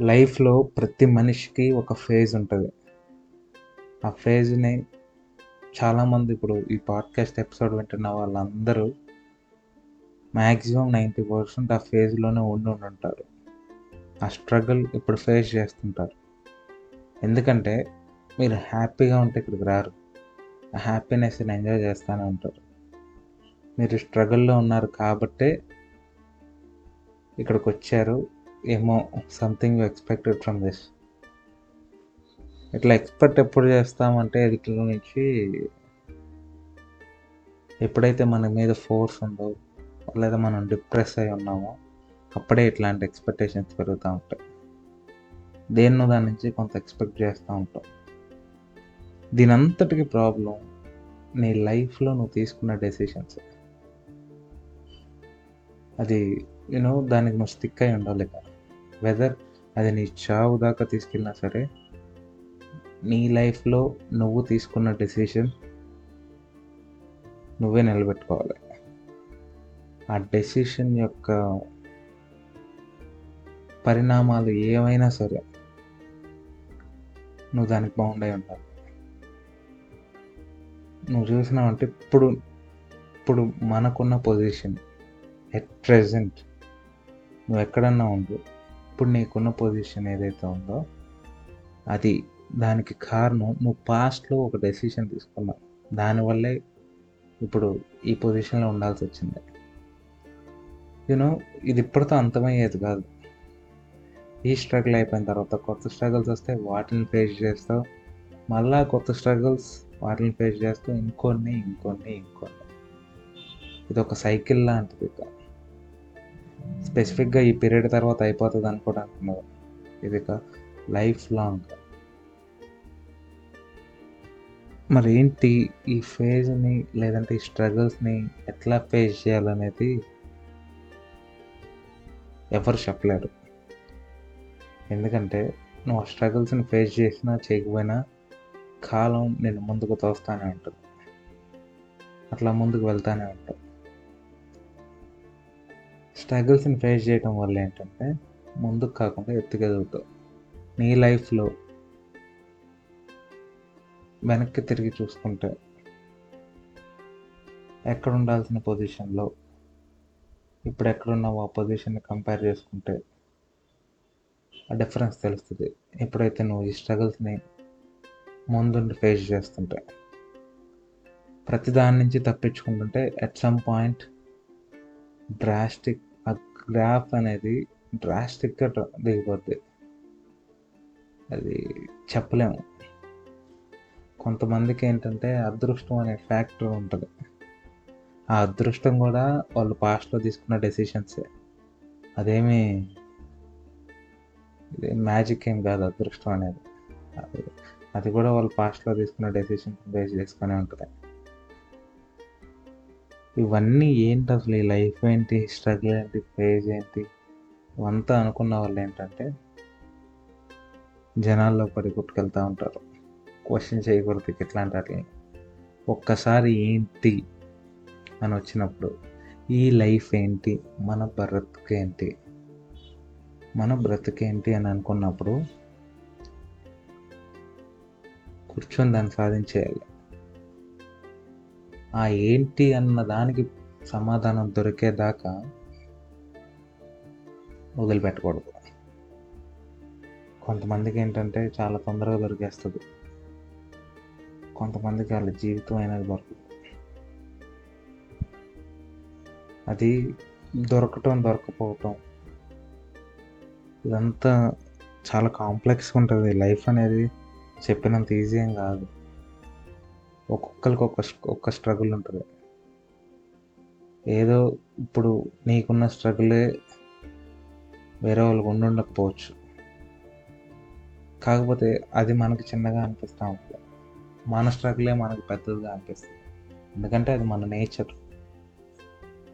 లైఫ్‌లో ప్రతి మనిషికి ఒక ఫేజ్ ఉంటుంది ఆ ఫేజ్‌ని చాలామంది ఇప్పుడు ఈ పాడ్‌కాస్ట్ ఎపిసోడ్ వింటున్న వాళ్ళందరూ మ్యాక్సిమం నైంటీ పర్సెంట్ ఆ ఫేజ్‌లోనే ఉండి ఉంటారు ఆ స్ట్రగుల్ ఇప్పుడు ఫేస్ చేస్తుంటారు. ఎందుకంటే మీరు హ్యాపీగా ఉంటే ఇక్కడికి రారు. ఆ హ్యాపీనెస్‌ని ఎంజాయ్ చేస్తూనే ఉంటారు. మీరు స్ట్రగుల్‌లో ఉన్నారు కాబట్టే ఇక్కడికి వచ్చారు ఏమో something you expected from this. ఇట్లా ఎక్స్‌పెక్ట్ ఎప్పుడు చేస్తామంటే ఎదుటిల నుంచి ఎప్పుడైతే మన మీద ఫోర్స్ ఉందో లేదా మనం డిప్రెస్ అయ్యి ఉన్నామో అప్పుడే ఇట్లాంటి ఎక్స్‌పెక్టేషన్స్ పెరుగుతూ ఉంటాయి. దేన్నో దాని నుంచి కొంత ఎక్స్‌పెక్ట్ చేస్తూ ఉంటాం. దీనంతటికి ప్రాబ్లం నీ లైఫ్‌లో నువ్వు తీసుకున్న డెసిషన్స్. అది యూనో దానికి నువ్వు స్టిక్ అయి ఉండాలి కదా వెదర్ అది నీ చావు దాకా తీసుకెళ్ళినా సరే నీ లైఫ్‌లో నువ్వు తీసుకున్న డెసిషన్ నువ్వే నిలబెట్టుకోవాలి. ఆ డెసిషన్ యొక్క పరిణామాలు ఏమైనా సరే నువ్వు దానికి బాగుండే ఉండాలి. నువ్వు చూసినావంటే ఇప్పుడు ఇప్పుడు మనకున్న పొజిషన్ ఎట్ ప్రెజెంట్ నువ్వు ఎక్కడన్నా ఉండు. ఇప్పుడు నీకున్న పొజిషన్ ఏదైతే ఉందో అది దానికి కారణం నువ్వు పాస్ట్‌లో ఒక డెసిషన్ తీసుకున్నావు. దానివల్లే ఇప్పుడు ఈ పొజిషన్‌లో ఉండాల్సి వచ్చింది యూనో ఇది ఇప్పటితో అంతమయ్యేది కాదు. ఈ స్ట్రగుల్ అయిపోయిన తర్వాత కొత్త స్ట్రగుల్స్ వస్తే వాటిని ఫేస్ చేస్తావు. మళ్ళా కొత్త స్ట్రగుల్స్ వాటిని ఫేస్ చేస్తూ ఇంకొన్ని, ఇంకొన్ని, ఇంకొన్ని. ఇది ఒక సైకిల్ లాంటిది స్పెసిఫిక్‌గా ఈ పీరియడ్ తర్వాత అయిపోతుంది అని కూడా అంటున్నారు ఇది ఒక లైఫ్ లాంగ్. మరి ఏంటి ఈ ఫేజ్‌ని లేదంటే ఈ స్ట్రగుల్స్‌ని ఎట్లా ఫేస్ చేయాలనేది ఎవరు చెప్పలేరు. ఎందుకంటే నువ్వు ఆ స్ట్రగుల్స్‌ని ఫేస్ చేసినా చేయకపోయినా కాలం నేను ముందుకు తోస్తానే ఉంటుంది అట్లా ముందుకు వెళ్తానే ఉంటుంది స్ట్రగుల్స్‌ని ఫేస్ చేయడం వల్ల ఏంటంటే ముందుకు కాకుండా ఎత్తుకెదుగుతావు. నీ లైఫ్‌లో వెనక్కి తిరిగి చూసుకుంటే ఎక్కడ ఉండాల్సిన పొజిషన్‌లో ఇప్పుడు ఎక్కడున్నావు ఆ పొజిషన్‌ని కంపేర్ చేసుకుంటే ఆ డిఫరెన్స్ తెలుస్తుంది ఎప్పుడైతే నువ్వు ఈ స్ట్రగుల్స్‌ని ముందుండి ఫేస్ చేస్తుంటే. ప్రతి దాని నుంచి తప్పించుకుంటుంటే ఎట్ సమ్ పాయింట్ డ్రాస్టిక్ ఆ గ్రాఫ్ అనేది డ్రాస్టిక్‌గా దిగిపోద్ది. అది చెప్పలేము. కొంతమందికి ఏంటంటే అదృష్టం అనే ఫ్యాక్టర్ ఉంటుంది ఆ అదృష్టం కూడా వాళ్ళు పాస్ట్‌లో తీసుకున్న డెసిషన్సే. అదేమి ఇది మ్యాజిక్ ఏం కాదు అదృష్టం అనేది. అది కూడా వాళ్ళు పాస్ట్‌లో తీసుకున్న డెసిషన్ బేస్ చేసుకునే ఉంటుంది ఇవన్నీ ఏంటసలు ఈ లైఫ్ ఏంటి? స్ట్రగుల్ ఏంటి? ఫేజ్ ఏంటి? ఇవంతా అనుకున్న వాళ్ళు ఏంటంటే జనాల్లో పడి కొట్టుకెళ్తూ ఉంటారు. క్వశ్చన్ చేయకూడదు ఎట్లాంటి ఇట్లాంటి ఒక్కసారి ఏంటి అని వచ్చినప్పుడు ఈ లైఫ్ ఏంటి? మన బ్రతుకేంటి? మన బ్రతుకేంటి అని అనుకున్నప్పుడు కూర్చొని దాన్ని సాధించేయాలి. ఆ ఏంటి అన్న దానికి సమాధానం దొరికేదాకా వదిలిపెట్టకూడదు. కొంతమందికి ఏంటంటే చాలా తొందరగా దొరికేస్తుంది కొంతమందికి వాళ్ళ జీవితం అనేది దొరకదు. అది దొరకటం, దొరకపోవటం ఇదంతా చాలా కాంప్లెక్స్‌గా ఉంటుంది లైఫ్ అనేది చెప్పినంత ఈజీ ఏం కాదు. ఒక్కొక్కరికి ఒక్క ఒక్క స్ట్రగుల్ ఉంటుంది ఏదో ఇప్పుడు నీకున్న స్ట్రగులే వేరే వాళ్ళకి ఉండుండకపోవచ్చు. కాకపోతే అది మనకి చిన్నగా అనిపిస్తా ఉంటుంది మన స్ట్రగులే మనకి పెద్దదిగా అనిపిస్తుంది ఎందుకంటే అది మన నేచర్.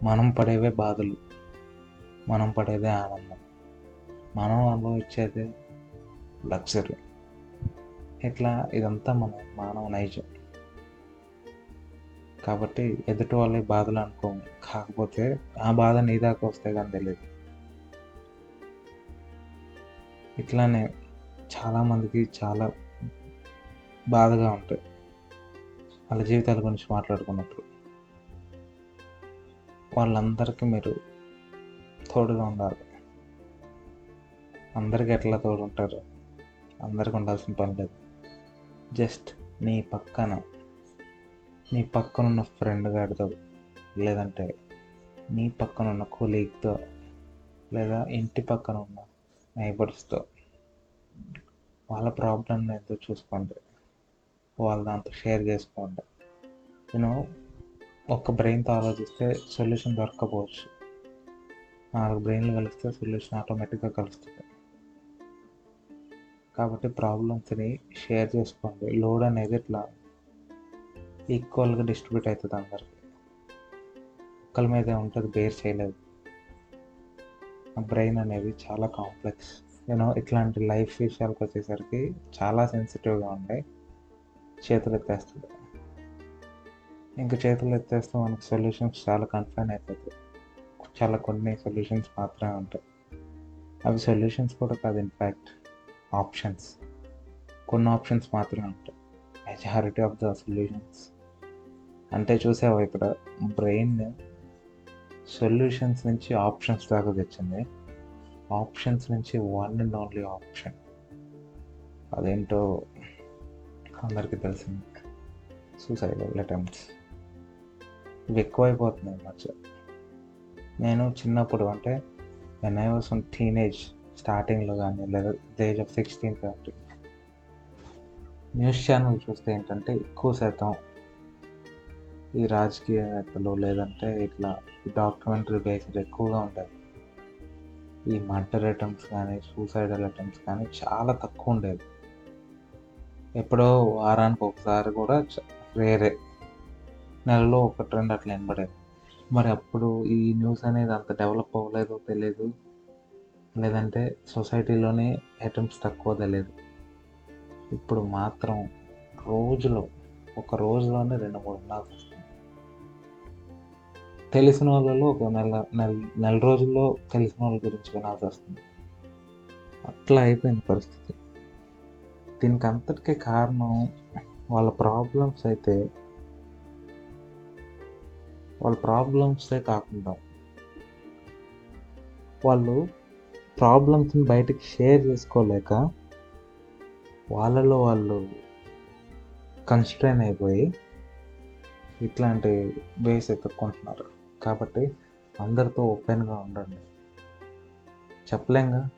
మనం పడేవే బాధలు. మనం పడేదే ఆనందం. మనం అనుభవించేదే లగ్జరీ. ఇట్లా ఇదంతా మన మానవ నైజం. కాబట్టి ఎదుటి వాళ్ళే బాధలు అనుకోము. కాకపోతే ఆ బాధ నీ దాకా వస్తే కానీ తెలియదు ఇట్లానే చాలామందికి చాలా బాధగా ఉంటాయి. వాళ్ళ జీవితాల గురించి మాట్లాడుకున్నప్పుడు. వాళ్ళందరికీ మీరు తోడుగా ఉండాలి. అందరికీ ఎట్లా తోడు ఉంటారు అందరికి ఉండాల్సిన పని లేదు. జస్ట్ నీ పక్కన నీ పక్కన ఉన్న ఫ్రెండ్ గారితో లేదంటే నీ పక్కన ఉన్న కొలీగ్తో లేదా ఇంటి పక్కన ఉన్న నైబర్స్తో వాళ్ళ ప్రాబ్లమ్ ఏంటో చూసుకోండి? వాళ్ళ దాంతో షేర్ చేసుకోండి. నేను ఒక్క బ్రెయిన్తో ఆలోచిస్తే సొల్యూషన్ దొరకపోవచ్చు నాలుగు బ్రెయిన్లు కలిస్తే సొల్యూషన్ ఆటోమేటిక్గా కలుస్తుంది. కాబట్టి ప్రాబ్లమ్స్ని షేర్ చేసుకోండి. లోడ్ అనేది ఇట్లా ఈక్వల్గా డిస్ట్రిబ్యూట్ అవుతుంది అందరికి. ఒక్కల మీద ఉంటుంది బేర్ చేయలేదు. బ్రెయిన్ అనేది చాలా కాంప్లెక్స్. నేను ఇట్లాంటి లైఫ్ విషయాలకు వచ్చేసరికి చాలా సెన్సిటివ్గా ఉండే. చేతులు ఎత్తేస్తుంది. ఇంకా చేతులు ఎత్తేస్తే మనకి సొల్యూషన్స్ చాలా కన్ఫైన్ అయిపోతాయి చాలా కొన్ని సొల్యూషన్స్ మాత్రమే ఉంటాయి. అవి సొల్యూషన్స్ కూడా కాదు ఇన్ఫ్యాక్ట్ ఆప్షన్స్. కొన్ని ఆప్షన్స్ మాత్రమే ఉంటాయి. మెజారిటీ ఆఫ్ ద సొల్యూషన్స్ అంటే చూసావా ఇక్కడ బ్రెయిన్ సొల్యూషన్స్ నుంచి ఆప్షన్స్ దాకా తెచ్చింది. ఆప్షన్స్ నుంచి వన్ అండ్ ఓన్లీ ఆప్షన్. అదేంటో అందరికీ తెలిసింది. Suicidal attempts. ఇవి ఎక్కువైపోతున్నాయి మధ్య. నేను చిన్నప్పుడు అంటే when I was on teenage స్టార్టింగ్లో కానీ లేదా ఏజ్ ఆఫ్ సిక్స్టీన్ కాబట్టి న్యూస్ ఛానల్ చూస్తే ఏంటంటే ఎక్కువ శాతం ఈ రాజకీయ నేతలు లేదంటే ఇట్లా డాక్యుమెంటరీ బేస్డ్ ఎక్కువగా ఉండేది ఈ మర్డర్ అటెంప్ట్స్ కానీ సూసైడల్ అటెంప్ట్స్ కానీ చాలా తక్కువ ఉండేది ఎప్పుడో వారానికి ఒకసారి కూడా వేరే నెలలో ఒకటి రెండు అట్లా వినబడేది. మరి అప్పుడు ఈ న్యూస్ అనేది అంత డెవలప్ అవ్వలేదో తెలియదు లేదంటే సొసైటీలోనే అటెంప్ట్స్ తక్కువ తెలియదు ఇప్పుడు మాత్రం రోజులో ఒక రోజులోనే రెండు మూడు ఉండాల్సి వస్తుంది. తెలిసిన వాళ్ళలో ఒక నెల నెల నెల రోజుల్లో తెలిసిన వాళ్ళ గురించి వినాల్సి వస్తుంది. అట్లా అయిపోయింది పరిస్థితి. దీనికి అంతటికే కారణం వాళ్ళ ప్రాబ్లమ్స్ అయితే వాళ్ళ ప్రాబ్లమ్సే కాకుండా వాళ్ళు ప్రాబ్లమ్స్ని బయటకు షేర్ చేసుకోలేక వాళ్ళలో వాళ్ళు కన్స్ట్రైన్ అయిపోయి ఇట్లాంటి వేస్ ఎత్తుక్కుంటున్నారు కాబట్టి అందరితో ఓపెన్గా ఉండండి. చెప్పలేంగా?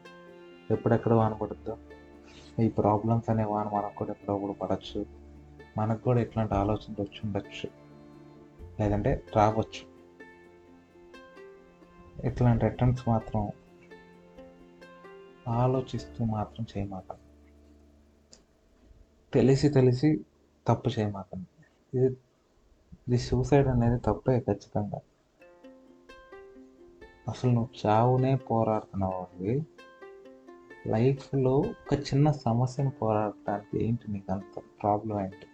ఎప్పుడెక్కడ వాన పడుతుందో ఈ ప్రాబ్లమ్స్ అనే వాన మనకు కూడా ఎప్పుడప్పుడు పడవచ్చు మనకు కూడా ఇట్లాంటి ఆలోచనలు వచ్చి ఉండొచ్చు. లేదంటే రావచ్చు. ఇట్లాంటి అటెంప్ట్స్ మాత్రం ఆలోచిస్తూ మాత్రం చేయమాట. తెలిసి తెలిసి తప్పు చేయమాకండి. ఇది ఇది సూసైడ్ అనేది తప్పే ఖచ్చితంగా. అసలు నువ్వు చావునే పోరాడుతున్నావు లైఫ్లో ఒక చిన్న సమస్యను పోరాడటానికి ఏంటి నీకు అంత ప్రాబ్లం ఏంటి?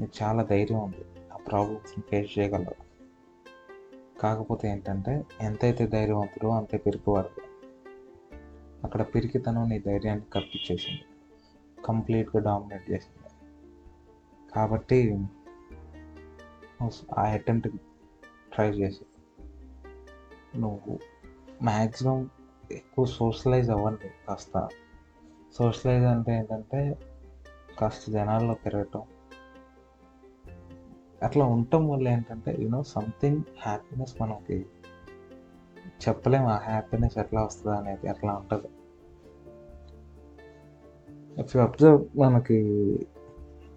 నీకు చాలా ధైర్యం ఉంది ఆ ప్రాబ్లమ్స్ని ఫేస్ చేయగలవు. కాకపోతే ఏంటంటే ఎంతైతే ధైర్యవంతుడో అంతే పిరికివాడు. అక్కడ పిరికితనం నీ ధైర్యాన్ని కప్పిచ్చేసింది కంప్లీట్గా డామినేట్ చేసింది. కాబట్టి ఆ అటెంప్ట్ ట్రై చేసి. నువ్వు మ్యాక్సిమం ఎక్కువ సోషలైజ్ అవ్వండి కాస్త. సోషలైజ్ అంటే ఏంటంటే కాస్త జనాల్లో పెరగటం. అట్లా ఉండటం వల్ల ఏంటంటే యూనో సంథింగ్ హ్యాపీనెస్ మనకి చెప్పలేము ఆ హ్యాపీనెస్ ఎట్లా వస్తుంది అనేది ఎట్లా ఉంటుంది. ఇఫ్ యూ అబ్జర్వ్ మనకి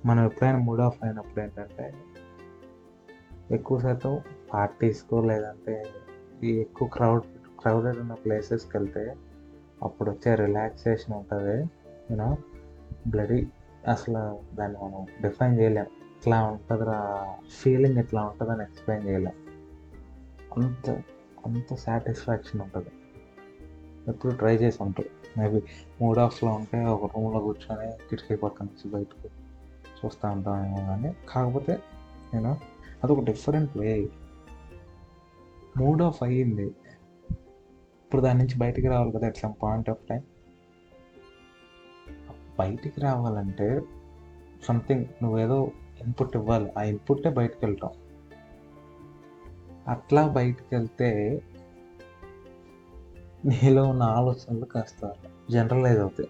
మనం ఎప్పుడైనా మూడ్ ఆఫ్ అయినప్పుడు ఏంటంటే ఎక్కువ శాతం పార్టీస్కో లేదంటే ఈ ఎక్కువ క్రౌడ్ క్రౌడెడ్ ఉన్న ప్లేసెస్కి వెళ్తే అప్పుడు వచ్చే రిలాక్సేషన్ ఉంటుంది యూనో బ్లడీ అసలు దాన్ని మనం డిఫైన్ చేయలేం. ఇట్లా ఉంటుందిరా ఫీలింగ్ ఇట్లా ఉంటుందని ఎక్స్ప్లెయిన్ చేయలేం. అంత అంత సాటిస్ఫాక్షన్ ఉంటుంది. ఎప్పుడు ట్రై చేసి ఉంటారు మేబీ మూడ్ ఆఫ్లో ఉంటే ఒక రూమ్లో కూర్చొని కిటికీ పక్కన నుంచి బయటకు చూస్తూ ఉంటామేమో కానీ కాకపోతే నేను అదొక డిఫరెంట్ వే మూడ్ ఆఫ్ అయ్యింది. ఇప్పుడు దాని నుంచి బయటికి రావాలి కదా at some point of time బయటికి రావాలంటే సంథింగ్ నువ్వేదో ఇన్పుట్ ఇవ్వాలి. ఆ ఇన్పుట్టే బయటకు వెళ్తాం అట్లా బయటికి వెళ్తే నీలో ఉన్న ఆలోచనలు కాస్త జనరలైజ్ అవుతాయి.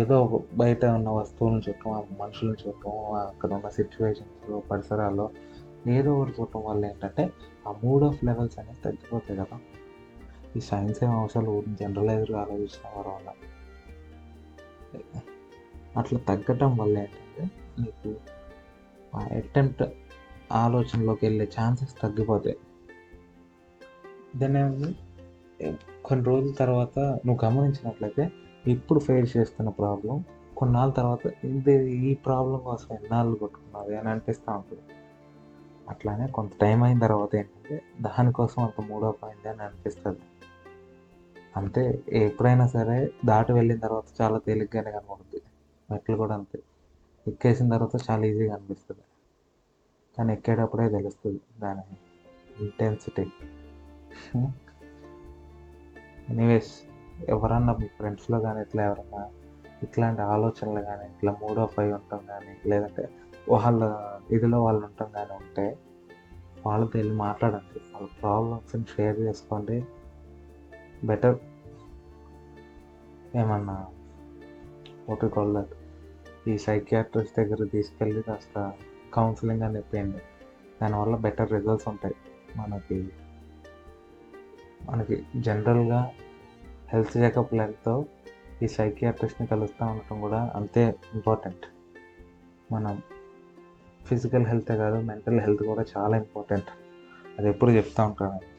ఏదో ఒక బయట ఉన్న వస్తువులను చూడటం ఆ మనుషులను చూడటం అక్కడ ఉన్న సిచ్యువేషన్స్ పరిసరాల్లో ఏదో ఒకటి చూడటం వల్ల ఏంటంటే ఆ మూడ్ ఆఫ్ లెవెల్స్ అనేవి తగ్గిపోతాయి కదా. ఈ సైన్స్ ఏం అవసరాలు జనరలైజ్గా ఆలోచించిన వారి వల్ల అట్లా తగ్గటం వల్ల ఏంటంటే నీకు ఆ అటెంప్ట్ ఆలోచనలోకి వెళ్ళే ఛాన్సెస్ తగ్గిపోతాయి. దాన్ని కొన్ని రోజుల తర్వాత నువ్వు గమనించినట్లయితే ఇప్పుడు ఫేస్ చేస్తున్న ప్రాబ్లం కొన్నాళ్ళ తర్వాత ఇది ఈ ప్రాబ్లం కోసం ఎన్నాళ్ళు కొట్టుకున్నది అని అనిపిస్తూ ఉంటుంది. అట్లానే కొంత టైం అయిన తర్వాత ఏంటంటే దానికోసం అంత మూడో పాయింట్ అని అనిపిస్తుంది. అంతే ఎప్పుడైనా సరే దాటి వెళ్ళిన తర్వాత చాలా తేలిగ్గానే కనబడుతుంది మెట్లు కూడా అంతే. ఎక్కేసిన తర్వాత చాలా ఈజీగా అనిపిస్తుంది. కానీ ఎక్కేటప్పుడే తెలుస్తుంది దాని ఇంటెన్సిటీ ఎనీవేస్ ఎవరన్నా మీ ఫ్రెండ్స్లో కానీ ఇట్లా ఎవరన్నా ఇట్లాంటి ఆలోచనలు కానీ ఇట్లా మూడ్ ఆఫ్ అయి ఉంటాం కానీ లేదంటే వాళ్ళ ఇదిలో వాళ్ళు ఉంటాం కానీ ఉంటే వాళ్ళతో వెళ్ళి మాట్లాడండి. వాళ్ళ ప్రాబ్లమ్స్ని షేర్ చేసుకోండి. బెటర్ ఏమన్నా ఒకటి కాల్ దట్ ఈ సైకియాట్రిస్ట్ దగ్గర తీసుకెళ్ళి కాస్త కౌన్సిలింగ్ అని చెప్పింది దానివల్ల బెటర్ రిజల్ట్స్ ఉంటాయి మనకి. మనకి జనరల్గా హెల్త్ చెకప్ లెక్కతో ఈ సైకియాట్రిస్ట్ని కలుస్తూ ఉండటం కూడా అంతే ఇంపార్టెంట్. మనం ఫిజికల్ హెల్తే కాదు మెంటల్ హెల్త్ కూడా చాలా ఇంపార్టెంట్. అది ఎప్పుడు చెప్తూ ఉంటాను.